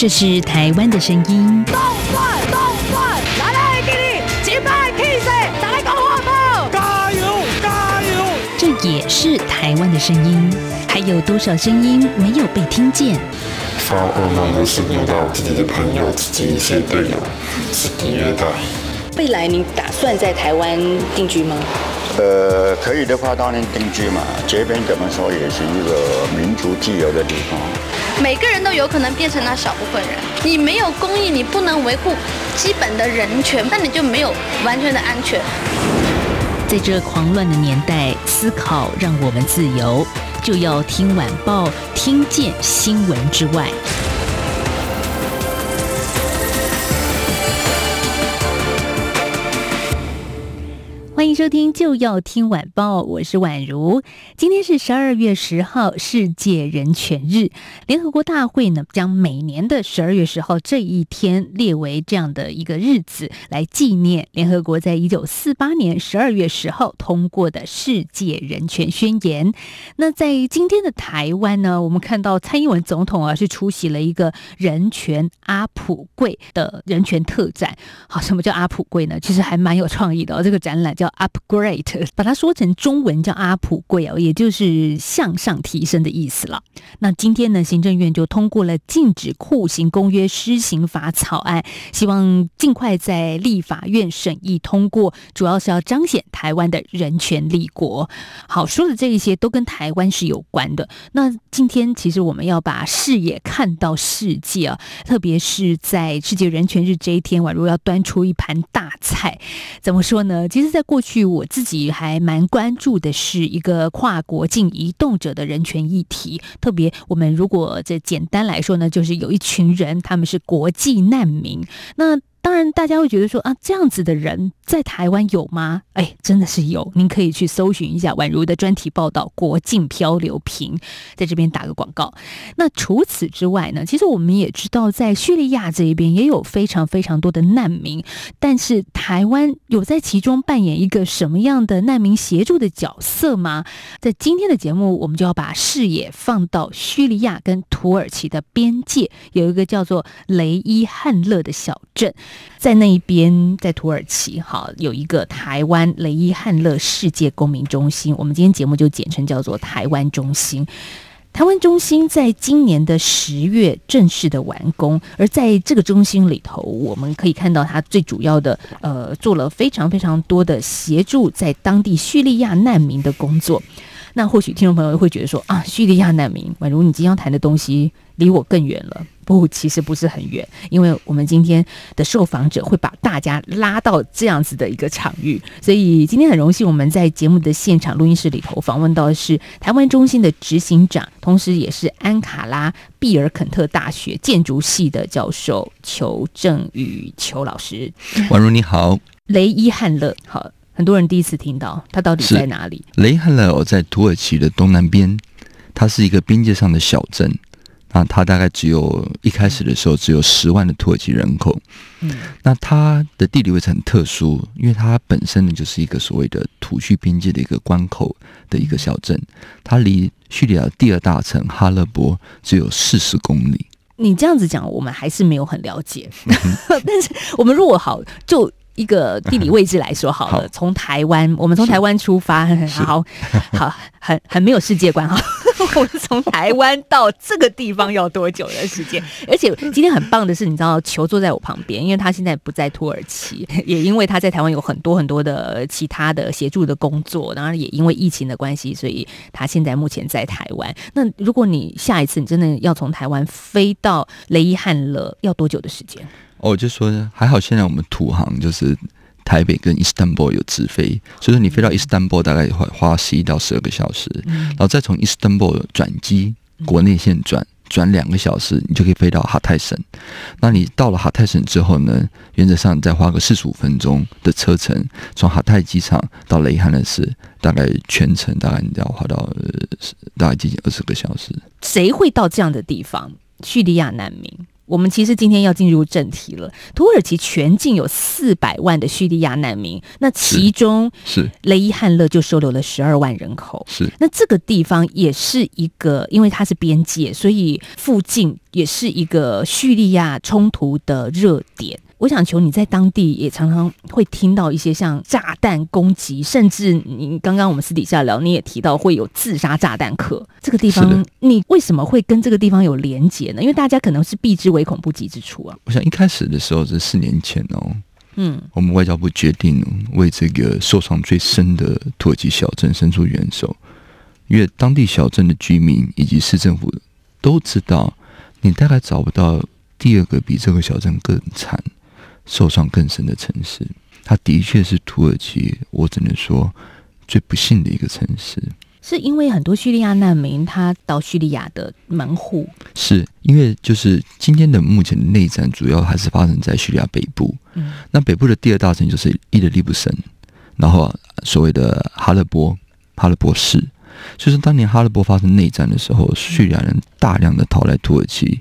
这是台湾的声音。动转动转，来来给你击败 K C，再来搞活宝！加油加油！这也是台湾的声音。还有多少声音没有被听见？发噩梦的是遇到自己的朋友、自己一些队友是虐待。未来你打算在台湾定居吗？呃，可以的话当然定居嘛。这边怎么说也是一个民族自由的地方。每个人都有可能变成那小部分人。你没有公益，你不能维护基本的人权，那你就没有完全的安全。在这狂乱的年代，思考让我们自由，就要听晚报，听见新闻之外。收听，就要听晚报，我是宛如。今天是十二月十号，世界人权日。联合国大会呢，将每年的十二月十号这一天列为这样的一个日子，来纪念联合国在一九四八年十二月十号通过的世界人权宣言。那在今天的台湾呢，我们看到蔡英文总统啊，是出席了一个人权阿普贵的人权特展。好，什么叫阿普贵呢？其实还蛮有创意的哦，这个展览叫阿。Upgrade，把它说成中文叫阿普贵哦，也就是向上提升的意思了。那今天呢，行政院就通过了禁止酷刑公约施行法草案，希望尽快在立法院审议通过，主要是要彰显台湾的人权立国。好，说的这一些都跟台湾是有关的。那今天其实我们要把视野看到世界啊，特别是在世界人权日这一天，宛如要端出一盘大菜，怎么说呢？其实，在过去去我自己还蛮关注的是一个跨国境移动者的人权议题，特别我们如果这简单来说呢，就是有一群人他们是国际难民，那。当然，大家会觉得说啊，这样子的人在台湾有吗？哎，真的是有。您可以去搜寻一下宛如的专题报道《国境漂流瓶》，在这边打个广告。那除此之外呢，其实我们也知道，在叙利亚这一边也有非常非常多的难民，但是台湾有在其中扮演一个什么样的难民协助的角色吗？在今天的节目，我们就要把视野放到叙利亚跟土耳其的边界，有一个叫做雷伊汉勒的小镇。在那一边，在土耳其，哈，有一个台湾雷伊汉勒世界公民中心。我们今天节目就简称叫做台湾中心。台湾中心在今年的十月正式的完工，而在这个中心里头，我们可以看到它最主要的，呃，做了非常非常多的协助在当地叙利亚难民的工作。那或许听众朋友会觉得说啊，叙利亚难民，宛如你即将谈的东西离我更远了。不，其实不是很远，因为我们今天的受访者会把大家拉到这样子的一个场域，所以今天很荣幸我们在节目的现场录音室里头访问到的是台湾中心的执行长，同时也是安卡拉毕尔肯特大学建筑系的教授裘正宇裘老师。宛如你好，雷伊汉勒，好，很多人第一次听到，他到底在哪里？雷伊汉勒在土耳其的东南边，它是一个边界上的小镇。那它大概只有一开始的时候只有十万的土耳其人口，嗯，那它的地理位置很特殊，因为它本身呢就是一个所谓的土叙边界的一个关口的一个小镇，它离叙利亚第二大城哈勒波只有四十公里。你这样子讲，我们还是没有很了解，但是我们如果好就。一个地理位置来说好了，从台湾，我们从台湾出发，好好，很很没有世界观哈。我们从台湾到这个地方要多久的时间？而且今天很棒的是，你知道，球坐在我旁边，因为他现在不在土耳其，也因为他在台湾有很多很多的其他的协助的工作，然后也因为疫情的关系，所以他现在目前在台湾。那如果你下一次你真的要从台湾飞到雷伊汉勒，要多久的时间？哦，我就说还好，现在我们土航就是台北跟伊斯坦布尔有直飞，所以说你飞到伊斯坦布尔大概会花十一到十二个小时，然后再从伊斯坦布尔转机，国内线转转两个小时，你就可以飞到哈泰省。那你到了哈泰省之后呢，原则上你再花个四十五分钟的车程，从哈泰机场到雷汉勒市，大概全程大概你要花到、呃、大概接近二十个小时。谁会到这样的地方？叙利亚难民。我们其实今天要进入正题了。土耳其全境有四百万的叙利亚难民，那其中是雷伊汉勒就收留了十二万人口。是，那这个地方也是一个，因为它是边界，所以附近也是一个叙利亚冲突的热点。我想求你在当地也常常会听到一些像炸弹攻击，甚至你刚刚我们私底下聊，你也提到会有自杀炸弹客。这个地方，你为什么会跟这个地方有连结呢？因为大家可能是避之唯恐不及之处啊。我想一开始的时候是四年前哦，嗯，我们外交部决定为这个受伤最深的土耳其小镇伸出援手，因为当地小镇的居民以及市政府都知道，你大概找不到第二个比这个小镇更惨。受伤更深的城市，它的确是土耳其，我只能说最不幸的一个城市。是因为很多叙利亚难民他到叙利亚的门户，是因为就是今天的目前的内战主要还是发生在叙利亚北部。嗯，那北部的第二大城就是伊德利卜省，然后所谓的哈勒波、哈勒波市，就是当年哈勒波发生内战的时候，叙利亚人大量的逃来土耳其。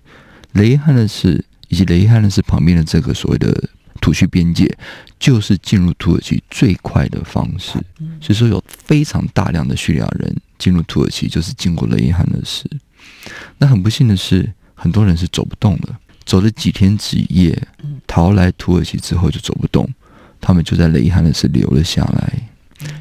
雷汉的是以及雷汉的是旁边的这个所谓的。土叙边界就是进入土耳其最快的方式，所以说有非常大量的叙利亚人进入土耳其，就是经过雷伊汉的市。那很不幸的是，很多人是走不动了，走了几天几夜，逃来土耳其之后就走不动，他们就在雷伊汉的市留了下来。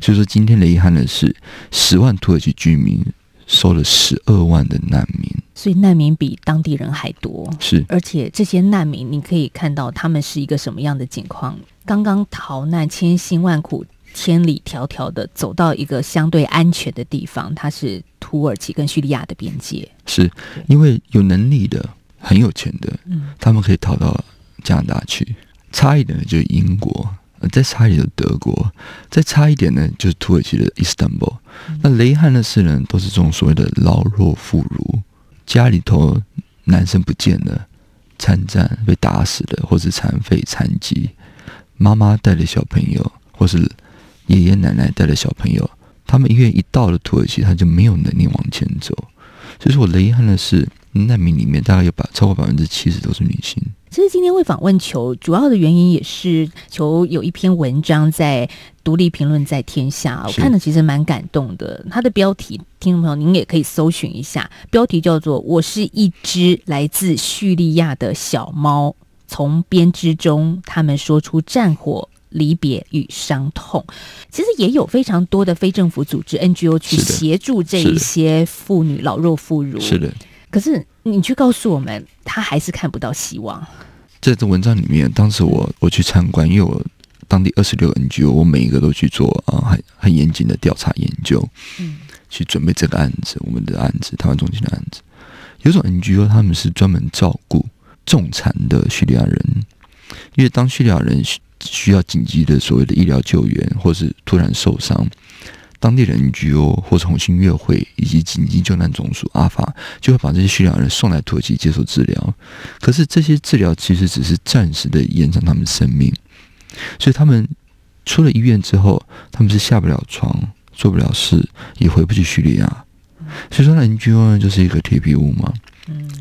所以说，今天雷伊汉的市十万土耳其居民。收了十二万的难民，所以难民比当地人还多。是，而且这些难民，你可以看到他们是一个什么样的境况？刚刚逃难，千辛万苦，千里迢迢的走到一个相对安全的地方，它是土耳其跟叙利亚的边界。是因为有能力的、很有钱的，嗯，他们可以逃到加拿大去。差一点的就是英国。再差一点就德国，再差一点呢就是土耳其的伊斯坦布尔。那雷汉的四人都是这种所谓的老弱妇孺，家里头男生不见了，参战被打死的，或是残废残疾，妈妈带着小朋友，或是爷爷奶奶带着小朋友，他们医院一到了土耳其，他就没有能力往前走。所以说我雷汉的是难民里面大概有百超过百分之七十都是女性。其实今天会访问球，主要的原因也是球有一篇文章在《独立评论在天下》，我看的其实蛮感动的。它的标题，听众朋友您也可以搜寻一下，标题叫做《我是一只来自叙利亚的小猫》，从编织中，他们说出战火、离别与伤痛。其实也有非常多的非政府组织 NGO 去协助这一些妇女、老弱妇孺。是的。可是你去告诉我们，他还是看不到希望。在这文章里面，当时我我去参观，因为我当地二十六 NGO，我每一个都去做啊，很很严谨的调查研究，嗯，去准备这个案子，我们的案子，台湾中心的案子。有种 NGO，他们是专门照顾重残的叙利亚人，因为当叙利亚人需要紧急的所谓的医疗救援，或是突然受伤。当地的 NGO 或者红新月会以及紧急救难总署阿法就会把这些叙利亚人送来土耳其接受治疗。可是这些治疗其实只是暂时的延长他们生命，所以他们出了医院之后，他们是下不了床、做不了事，也回不去叙利亚。所以说，那 NGO 呢就是一个铁皮屋嘛，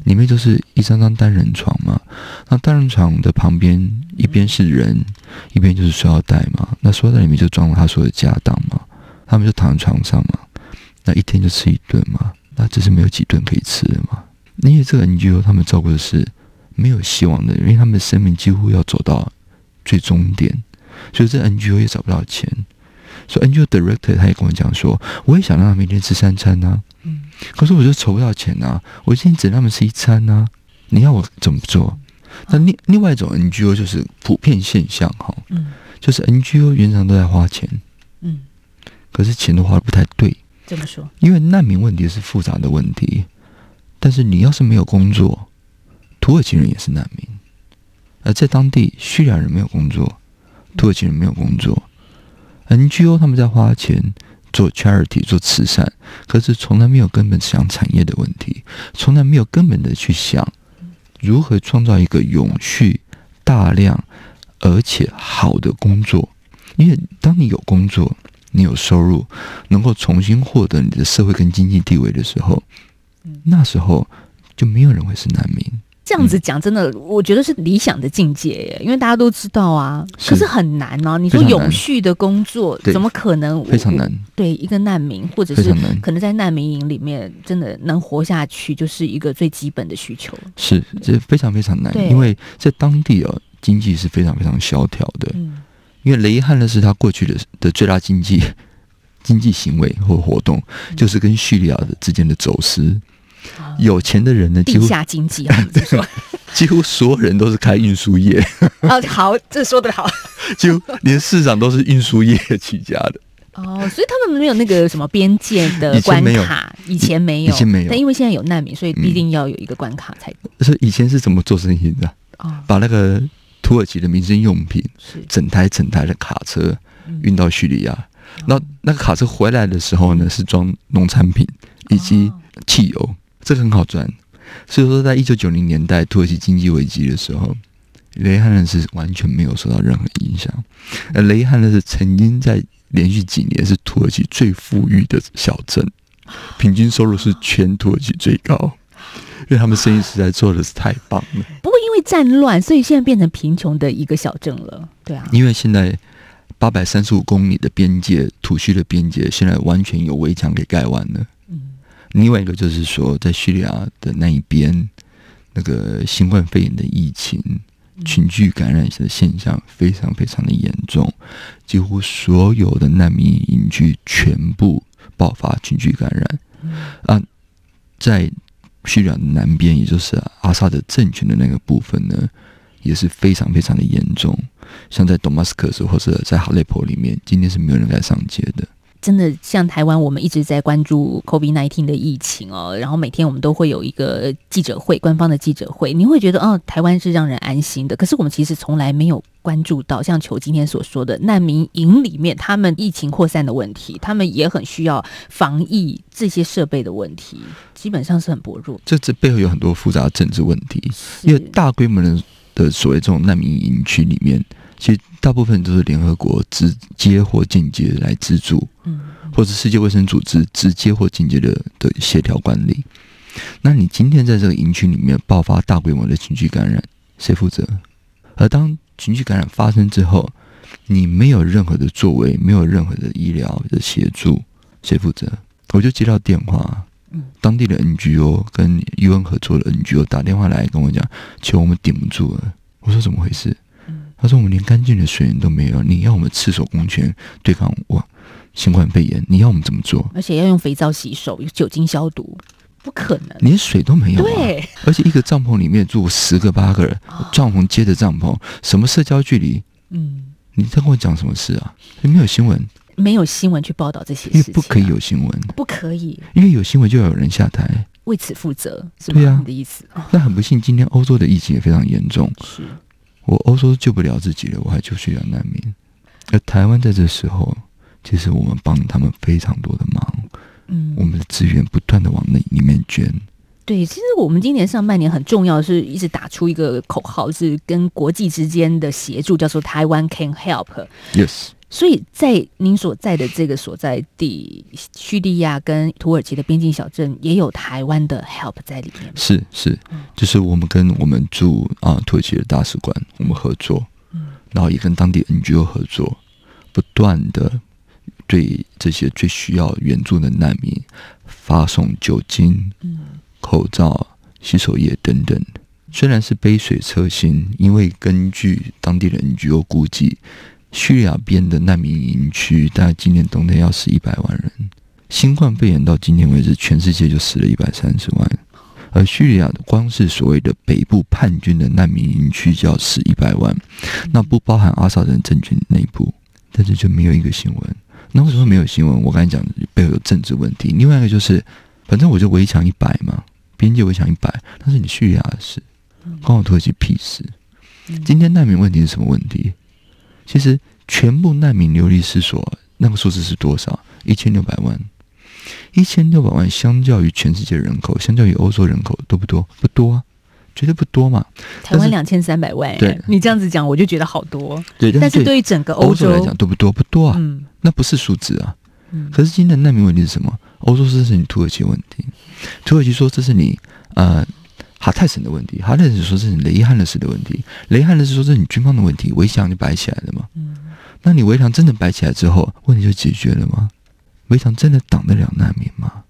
里面就是一张张单人床嘛。那单人床的旁边一边是人，一边就是塑料袋嘛。那塑料袋里面就装了他所有的家当嘛。他们就躺在床上嘛，那一天就吃一顿嘛，那只是没有几顿可以吃的嘛。因为这个 NGO 他们照顾的是没有希望的人，因为他们的生命几乎要走到最终点，所以这 NGO 也找不到钱。所以 NGO director 他也跟我讲说，我也想让他每天吃三餐呐，嗯，可是我就筹不到钱呐，我今天只让他们吃一餐呐，你要我怎么做？那另另外一种 NGO 就是普遍现象哈，嗯，就是 NGO 原常都在花钱，嗯。可是钱都花的不太对，怎么说？因为难民问题是复杂的问题，但是你要是没有工作，土耳其人也是难民，而在当地叙利亚人没有工作，土耳其人没有工作，NGO 他们在花钱做 charity 做慈善，可是从来没有根本想产业的问题，从来没有根本的去想如何创造一个永续、大量而且好的工作，因为当你有工作。你有收入，能够重新获得你的社会跟经济地位的时候，那时候就没有人会是难民。这样子讲真的，我觉得是理想的境界耶，因为大家都知道啊，是可是很难哦、啊。你说永续的工作怎么可能？非常难。对一个难民，或者是可能在难民营里面，真的能活下去，就是一个最基本的需求。是，这非常非常难，因为在当地哦，经济是非常非常萧条的。嗯，因为雷汉呢是他过去的的最大经济 经济行为或活动，就是跟叙利亚的之间的走私。有钱的人呢，几乎地下经济啊，几乎所有人都是开运输业。啊，好，这说得好，几乎连市长都是运输业起家的。哦，所以他们没有那个什么边界的关卡，以前没有，以前没有，但因为现在有难民，所以必定要有一个关卡才。所以以前是怎么做生意的？哦，把那个土耳其的民生用品，整台整台的卡车运到叙利亚，那那个卡车回来的时候呢，是装农产品以及汽油。这个很好赚，所以说，在一九九零年代土耳其经济危机的时候，雷汉呢是完全没有受到任何影响。而雷汉呢，是曾经在连续几年是土耳其最富裕的小镇，平均收入是全土耳其最高，因为他们生意实在做的是太棒了。不过因为战乱，所以现在变成贫穷的一个小镇了。对啊，因为现在八百三十五公里的边界，土叙的边界，现在完全有围墙给盖完了。嗯另外一个就是说，在叙利亚的那一边，那个新冠肺炎的疫情、群聚感染的现象非常非常的严重，几乎所有的难民营区全部爆发群聚感染。啊，在叙利亚的南边，也就是阿萨德政权的那个部分呢，也是非常非常的严重。像在 Damascus 或者在哈雷坡里面，今天是没有人敢上街的。真的像台湾，我们一直在关注 COVID-19 的疫情哦，然后每天我们都会有一个记者会，官方的记者会，你会觉得哦，台湾是让人安心的。可是我们其实从来没有关注到，像球今天所说的难民营里面，他们疫情扩散的问题，他们也很需要防疫这些设备的问题，基本上是很薄弱。这这背后有很多复杂的政治问题，因为大规模的的所谓这种难民营区里面。其实大部分都是联合国直接或间接来资助，嗯，或者世界卫生组织直接或间接的的协调管理。那你今天在这个营区里面爆发大规模的群聚感染，谁负责？而当群聚感染发生之后，你没有任何的作为，没有任何的医疗的协助，谁负责？我就接到电话，当地的 NGO 跟 UN 合作的 NGO 打电话来跟我讲，求我们顶不住了。我说怎么回事？他说：“我们连干净的水源都没有，你要我们赤手空拳对抗我新冠肺炎？你要我们怎么做？而且要用肥皂洗手，有酒精消毒，不可能，连水都没有啊。对，而且一个帐篷里面住十个八个人，帐篷接着帐篷，什么社交距离？嗯，你在跟我讲什么事啊？没有新闻，没有新闻去报道这些事情啊，因为不可以有新闻，不可以，因为有新闻就要有人下台为此负责，是吗？对啊，你的意思。那很不幸，今天欧洲的疫情也非常严重。是。”我欧洲救不了自己了，我还救需要难民。而台湾在这时候，其实我们帮他们非常多的忙。嗯，我们的资源不断的往那里面捐。对，其实我们今年上半年很重要，是一直打出一个口号，是跟国际之间的协助，叫做台湾 can help。Yes。所以在您所在的这个所在地叙利亚跟土耳其的边境小镇，也有台湾的 help 在里面。是是，就是我们跟我们驻啊土耳其的大使馆我们合作，嗯，然后也跟当地 NGO 合作，不断的对这些最需要援助的难民发送酒精、嗯、口罩、洗手液等等。虽然是杯水车薪，因为根据当地的 NGO 估计。叙利亚边的难民营区，大概今年冬天要死一百万人。新冠肺炎到今天为止，全世界就死了一百三十万。而叙利亚的光是所谓的北部叛军的难民营区就要死一百万，那不包含阿萨德政权内部，但是就没有一个新闻。那为什么没有新闻？我刚才讲背后有政治问题。另外一个就是，反正我就围墙一摆嘛，边界围墙一摆，那是你叙利亚的事，关我土耳其屁事。今天难民问题是什么问题？其实，全部难民流离失所，那个数字是多少？一千六百万，一千六百万，相较于全世界人口，相较于欧洲人口，多不多？不多啊，绝对不多嘛。台湾两千三百万，对，你这样子讲，我就觉得好多。对，但是对于整个欧洲，洲来讲，多不多？不多啊。嗯，那不是数字啊。嗯，可是今天的难民问题是什么？欧洲说这是你土耳其问题，土耳其说这是你呃哈泰森的问题，哈泰森说这是雷汉勒斯的问题，雷汉勒斯说这是你军方的问题，围墙就摆起来了嘛。嗯，那你围墙真的摆起来之后，问题就解决了吗？围墙真的挡得了难民吗？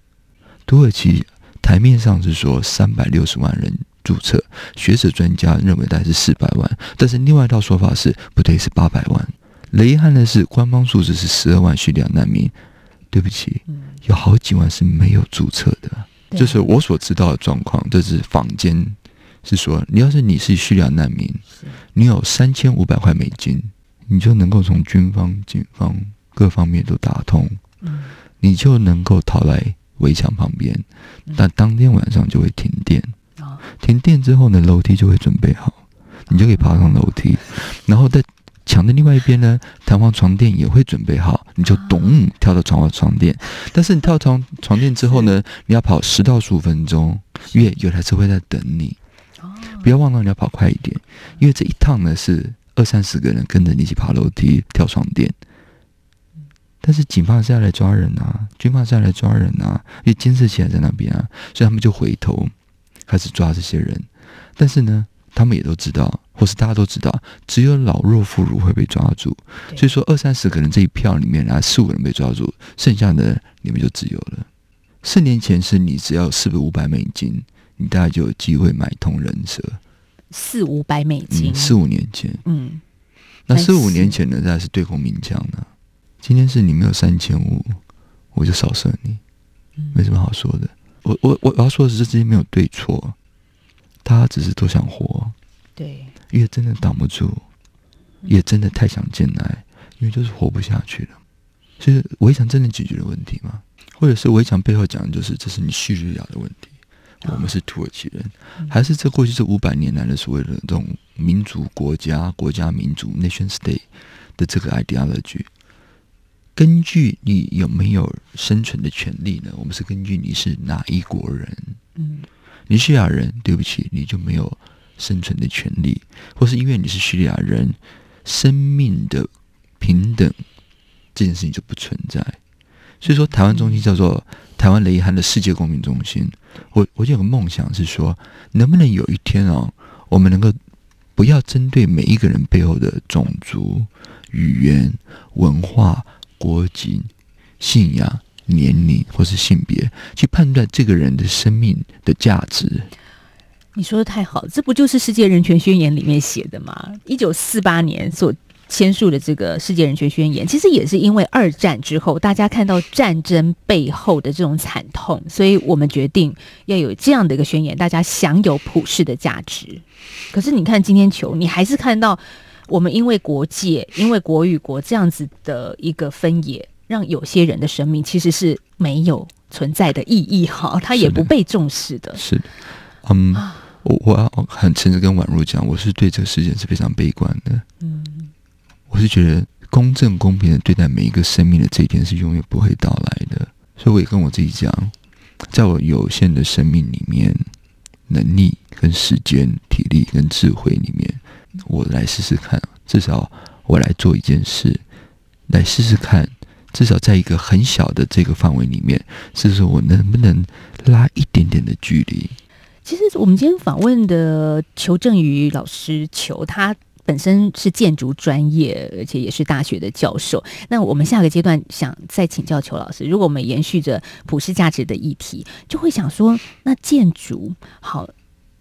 土耳其台面上是说三百六十万人注册，学者专家认为大概是四百万，但是另外一套说法是不对，是八百万。雷汉勒斯官方数字是十二万叙利亚难民，对不起，有好几万是没有注册的。就是我所知道的状况，这是坊间是说，你要是你是叙利亚难民，你有三千五百块美金，你就能够从军方、警方各方面都打通，你就能够逃来围墙旁边，但当天晚上就会停电，停电之后呢，楼梯就会准备好，你就可以爬上楼梯，然后在。墙的另外一边呢，弹簧床垫也会准备好，你就咚跳到弹簧床垫。但是你跳床床垫之后呢，你要跑十到十五分钟，因为有台车会在等你。不要忘了你要跑快一点，因为这一趟呢是二三十个人跟着你一起爬楼梯、跳床垫。但是警方是要来抓人啊，军方是要来抓人啊，因为监视器还在那边啊，所以他们就回头开始抓这些人。但是呢，他们也都知道。或是大家都知道，只有老弱妇孺会被抓住，所以说二三十个人这一票里面，啊，四五个人被抓住，剩下的你们就自由了。四年前是你只要四百五百美金，你大概就有机会买通人蛇。四五百美金，嗯，四五年前，嗯，那四五年前呢，大概是对空鸣枪呢。今天是你没有三千五，我就少射你，没什么好说的。我我我要说的是，这之间没有对错，他只是都想活。对。因为真的挡不住，也真的太想进来，因为就是活不下去了。所以围墙真的解决了问题吗？或者是围墙背后讲的就是这是你叙利亚的问题，我们是土耳其人，还是这过去这五百年来的所谓的这种民族国家、国家民族 （nation state） 的这个 ideology？根据你有没有生存的权利呢？我们是根据你是哪一国人。嗯，你叙利亚人，对不起，你就没有。生存的权利，或是因为你是叙利亚人，生命的平等这件事情就不存在。所以说，台湾中心叫做台湾雷汉的世界公民中心。我我就有个梦想是说，能不能有一天哦，我们能够不要针对每一个人背后的种族、语言、文化、国籍、信仰、年龄或是性别，去判断这个人的生命的价值。你说的太好了，这不就是世界人权宣言里面写的吗？一九四八年所签署的这个世界人权宣言，其实也是因为二战之后，大家看到战争背后的这种惨痛，所以我们决定要有这样的一个宣言，大家享有普世的价值。可是你看今天球，你还是看到我们因为国界、因为国与国这样子的一个分野，让有些人的生命其实是没有存在的意义哈，他也不被重视的。是的，嗯。我我要很诚实跟宛如讲，我是对这个事件是非常悲观的。嗯，我是觉得公正公平的对待每一个生命的这一天是永远不会到来的。所以我也跟我自己讲，在我有限的生命里面，能力跟时间、体力跟智慧里面，我来试试看，至少我来做一件事，来试试看，至少在一个很小的这个范围里面，是说我能不能拉一点点的距离。其实我们今天访问的裘正宇老师，裘他本身是建筑专业，而且也是大学的教授。那我们下个阶段想再请教裘老师，如果我们延续着普世价值的议题，就会想说，那建筑好。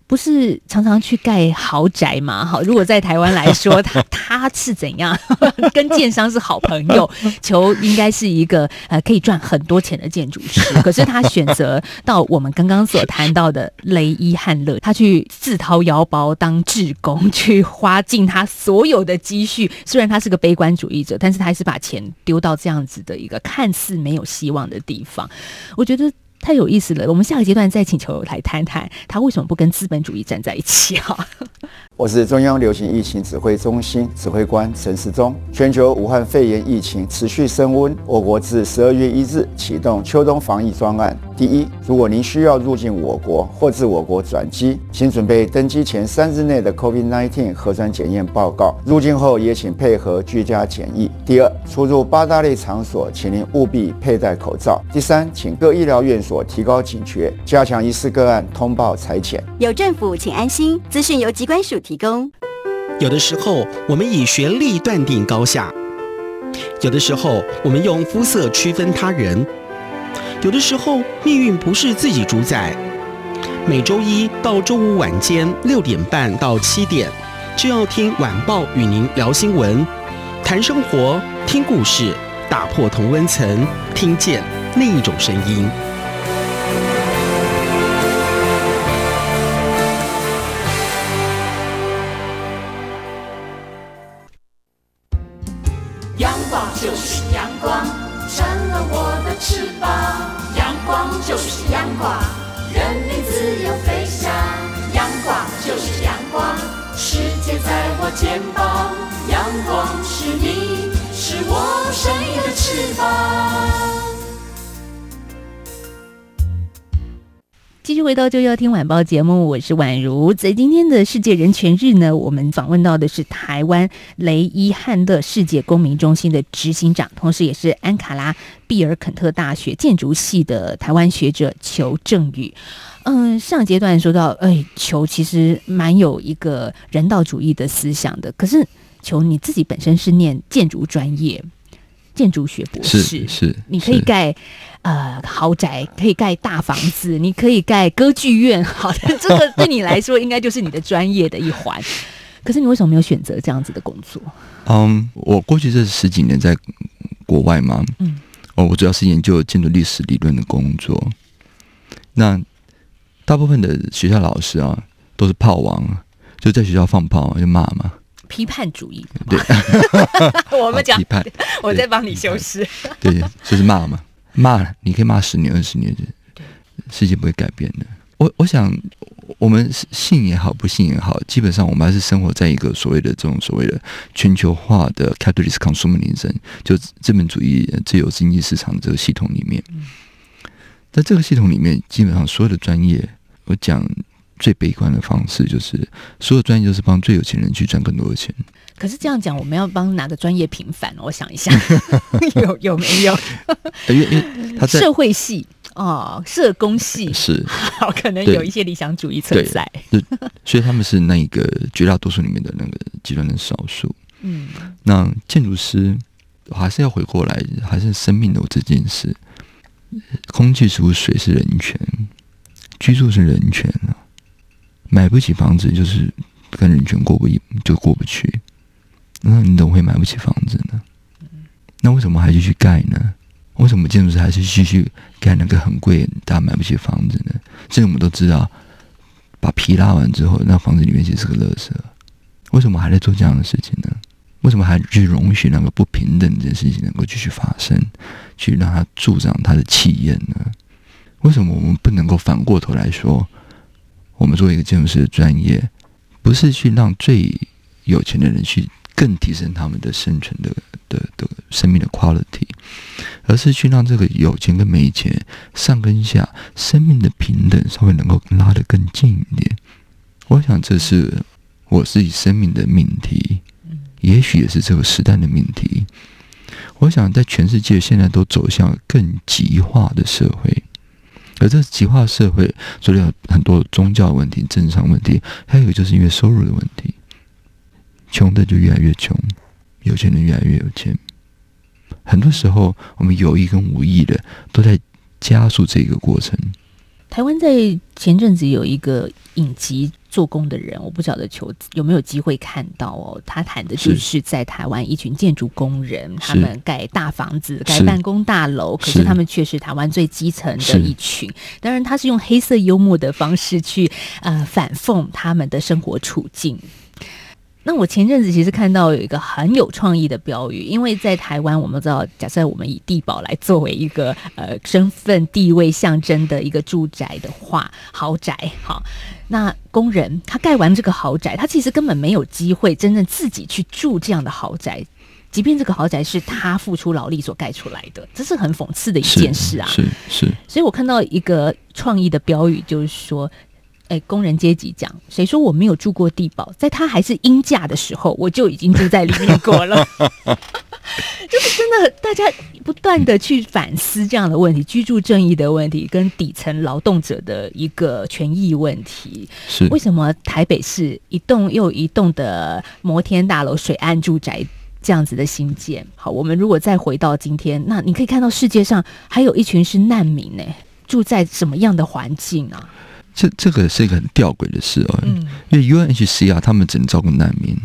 不是常常去盖豪宅嘛？好，如果在台湾来说，他他是怎样 跟建商是好朋友？求应该是一个呃可以赚很多钱的建筑师，可是他选择到我们刚刚所谈到的雷伊汉勒，他去自掏腰包当志工，去花尽他所有的积蓄。虽然他是个悲观主义者，但是他还是把钱丢到这样子的一个看似没有希望的地方。我觉得。太有意思了，我们下个阶段再请求来谈谈他为什么不跟资本主义站在一起哈。我是中央流行疫情指挥中心指挥官陈时中。全球武汉肺炎疫情持续升温，我国自十二月一日启动秋冬防疫专案。第一，如果您需要入境我国或自我国转机，请准备登机前三日内的 COVID-19 核酸检验报告。入境后也请配合居家检疫。第二，出入八大类场所，请您务必佩戴口罩。第三，请各医疗院所提高警觉，加强疑似个案通报采检。有政府，请安心。资讯由机关署提供。有的时候，我们以学历断定高下；有的时候，我们用肤色区分他人。有的时候，命运不是自己主宰。每周一到周五晚间六点半到七点，就要听晚报与您聊新闻、谈生活、听故事，打破同温层，听见另一种声音。肩膀。阳光是你，是我生命的翅膀。继续回到《就要听晚报》节目，我是宛如。在今天的世界人权日呢，我们访问到的是台湾雷伊汉勒世界公民中心的执行长，同时也是安卡拉毕尔肯特大学建筑系的台湾学者裘正宇。嗯，上阶段说到，哎，球其实蛮有一个人道主义的思想的。可是，球你自己本身是念建筑专业。建筑学博士是，是你可以盖呃豪宅，可以盖大房子，你可以盖歌剧院。好的，这个对你来说应该就是你的专业的一环。可是你为什么没有选择这样子的工作？嗯，我过去这十几年在国外嘛，嗯，哦，我主要是研究建筑历史理论的工作。那大部分的学校老师啊，都是炮王，就在学校放炮就骂嘛。批判主义，对，我们讲批判，我在帮你修饰，对，就是骂嘛，骂，你可以骂十年二十年，对，世界不会改变的。我我想，我们信也好，不信也好，基本上我们还是生活在一个所谓的这种所谓的全球化的 capitalist consumerism，就资本主义自由经济市场这个系统里面。在这个系统里面，基本上所有的专业，我讲。最悲观的方式就是，所有专业都是帮最有钱人去赚更多的钱。可是这样讲，我们要帮哪个专业平反？我想一下，有有没有？因为因为他在社会系哦，社工系是好，可能有一些理想主义存在。所以他们是那一个绝大多数里面的那个极端的少数。嗯，那建筑师还是要回过来，还是生命的这件事。空气、食物、水是人权，居住是人权啊。买不起房子就是跟人权过不一就过不去，那你怎么会买不起房子呢？那为什么还继续盖呢？为什么建筑师还是继续盖那个很贵、大家买不起房子呢？这我们都知道，把皮拉完之后，那房子里面其实是个垃圾。为什么还在做这样的事情呢？为什么还去容许那个不平等这件事情能够继续发生，去让它助长它的气焰呢？为什么我们不能够反过头来说？我们作为一个建筑师的专业，不是去让最有钱的人去更提升他们的生存的的的生命的 quality，而是去让这个有钱跟没钱、上跟下生命的平等稍微能够拉得更近一点。我想这是我自己生命的命题，也许也是这个时代的命题。我想在全世界现在都走向更极化的社会。而这极化社会，除了很多宗教问题、政治上问题，还有就是因为收入的问题，穷的就越来越穷，有钱人越来越有钱。很多时候，我们有意跟无意的都在加速这个过程。台湾在前阵子有一个影集。做工的人，我不晓得求有没有机会看到哦。他谈的就是在台湾一群建筑工人，他们盖大房子、盖办公大楼，可是他们却是台湾最基层的一群。当然，他是用黑色幽默的方式去呃反讽他们的生活处境。那我前阵子其实看到有一个很有创意的标语，因为在台湾，我们知道，假设我们以地堡来作为一个呃身份地位象征的一个住宅的话，豪宅，好，那工人他盖完这个豪宅，他其实根本没有机会真正自己去住这样的豪宅，即便这个豪宅是他付出劳力所盖出来的，这是很讽刺的一件事啊！是是，是。所以我看到一个创意的标语，就是说。哎，工人阶级讲，谁说我没有住过地堡？在他还是鹰架的时候，我就已经住在里面过了。就是真的，大家不断的去反思这样的问题，居住正义的问题，跟底层劳动者的一个权益问题。是为什么台北市一栋又一栋的摩天大楼、水岸住宅这样子的新建？好，我们如果再回到今天，那你可以看到世界上还有一群是难民呢，住在什么样的环境啊？这这个是一个很吊诡的事哦，嗯、因为 UNHCR 他们只能照顾难民，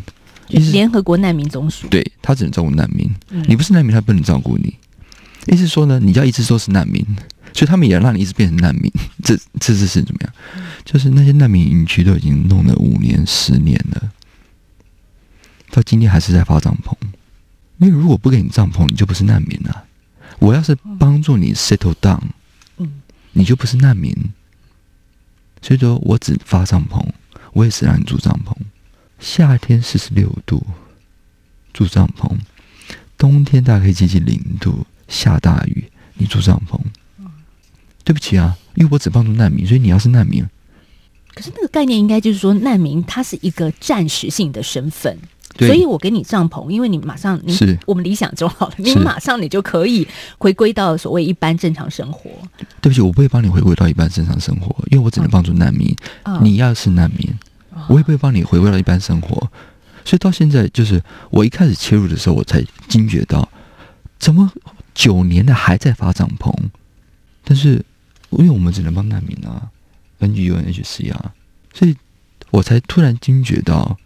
联合国难民总署，对，他只能照顾难民，嗯、你不是难民，他不能照顾你。意思说呢，你要一直说是难民，所以他们也要让你一直变成难民。这这这是怎么样？就是那些难民营区都已经弄了五年、十年了，到今天还是在发帐篷。因为如果不给你帐篷，你就不是难民了。我要是帮助你 settle down，嗯，你就不是难民。所以说我只发帐篷，我也是让你住帐篷。夏天四十六度，住帐篷；冬天大概接近零度，下大雨，你住帐篷。对不起啊，因为我只帮助难民，所以你要是难民。可是那个概念应该就是说，难民他是一个暂时性的身份。对所以我给你帐篷，因为你马上你是我们理想中好了，你马上你就可以回归到所谓一般正常生活。对不起，我不会帮你回归到一般正常生活，因为我只能帮助难民。哦、你要是难民，哦、我也不会帮你回归到一般生活。所以到现在，就是我一开始切入的时候，我才惊觉到，怎么九年了还在发帐篷？但是因为我们只能帮难民啊，NGUNHCR 啊，所以我才突然惊觉到。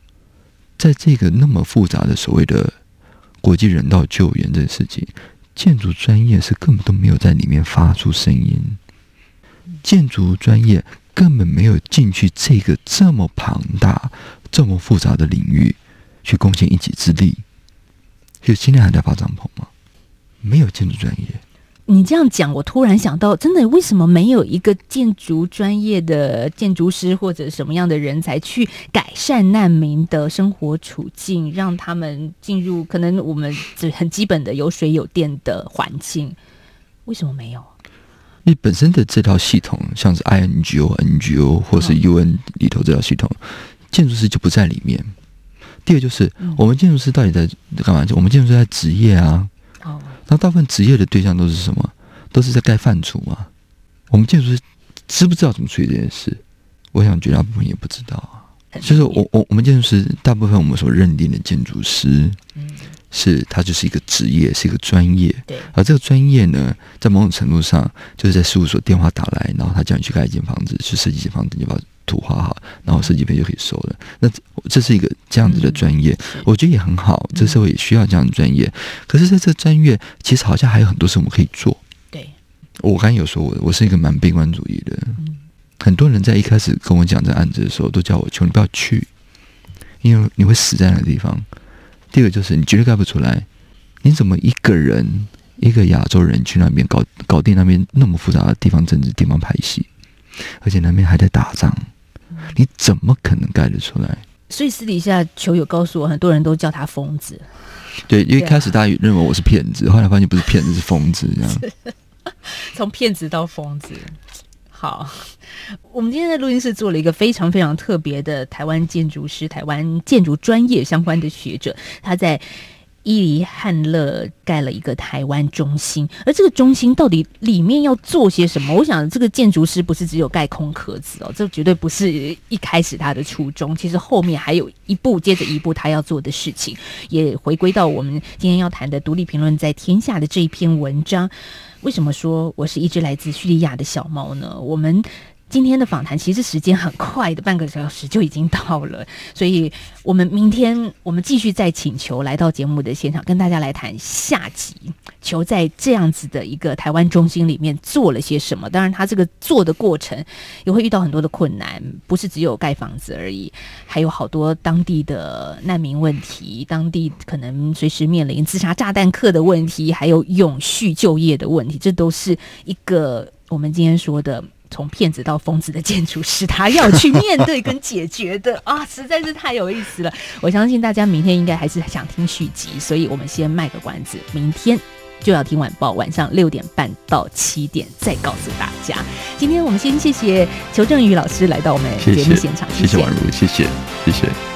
在这个那么复杂的所谓的国际人道救援这个事情，建筑专业是根本都没有在里面发出声音，建筑专业根本没有进去这个这么庞大、这么复杂的领域去贡献一己之力。就今天还在发帐篷吗？没有建筑专业。你这样讲，我突然想到，真的为什么没有一个建筑专业的建筑师或者什么样的人才去改善难民的生活处境，让他们进入可能我们这很基本的有水有电的环境？为什么没有？你本身的这套系统，像是 INGO、NGO 或是 UN 里头这套系统，嗯、建筑师就不在里面。第二就是，我们建筑师到底在干嘛？就我们建筑师在职业啊。哦那大部分职业的对象都是什么？都是在盖饭厨嘛。我们建筑师知不知道怎么处理这件事？我想绝大部分也不知道啊。就是我我我们建筑师大部分我们所认定的建筑师，嗯，是他就是一个职业，是一个专业。对。而这个专业呢，在某种程度上，就是在事务所电话打来，然后他叫你去盖一间房子，去设计一间房子，你就把图画好，然后设计费就可以收了。那这是一个这样子的专业，我觉得也很好。这社会也需要这样的专业。可是，在这个专业，其实好像还有很多事我们可以做。对，我刚才有说，我我是一个蛮悲观主义的。很多人在一开始跟我讲这案子的时候，都叫我求你不要去，因为你会死在那个地方。第二个就是你绝对盖不出来，你怎么一个人一个亚洲人去那边搞搞定那边那么复杂的地方政治、地方派系，而且那边还在打仗，你怎么可能盖得出来？所以私底下球友告诉我，很多人都叫他疯子。对，因为一开始大家认为我是骗子，后来发现不是骗子，是疯子，这样。从骗子到疯子。好，我们今天在录音室做了一个非常非常特别的台湾建筑师、台湾建筑专业相关的学者，他在伊犁汉乐盖了一个台湾中心，而这个中心到底里面要做些什么？我想这个建筑师不是只有盖空壳子哦，这绝对不是一开始他的初衷。其实后面还有一步接着一步他要做的事情，也回归到我们今天要谈的《独立评论》在天下的这一篇文章。为什么说我是一只来自叙利亚的小猫呢？我们今天的访谈其实时间很快的，半个小时就已经到了，所以我们明天我们继续再请求来到节目的现场，跟大家来谈下集。球在这样子的一个台湾中心里面做了些什么？当然，他这个做的过程也会遇到很多的困难，不是只有盖房子而已，还有好多当地的难民问题，当地可能随时面临自杀炸弹客的问题，还有永续就业的问题，这都是一个我们今天说的。从骗子到疯子的建筑师，他要去面对跟解决的啊，实在是太有意思了。我相信大家明天应该还是想听续集，所以我们先卖个关子，明天就要听晚报，晚上六点半到七点再告诉大家。今天我们先谢谢裘正宇老师来到我们节目现场，谢谢，谢谢婉如，谢谢，谢谢。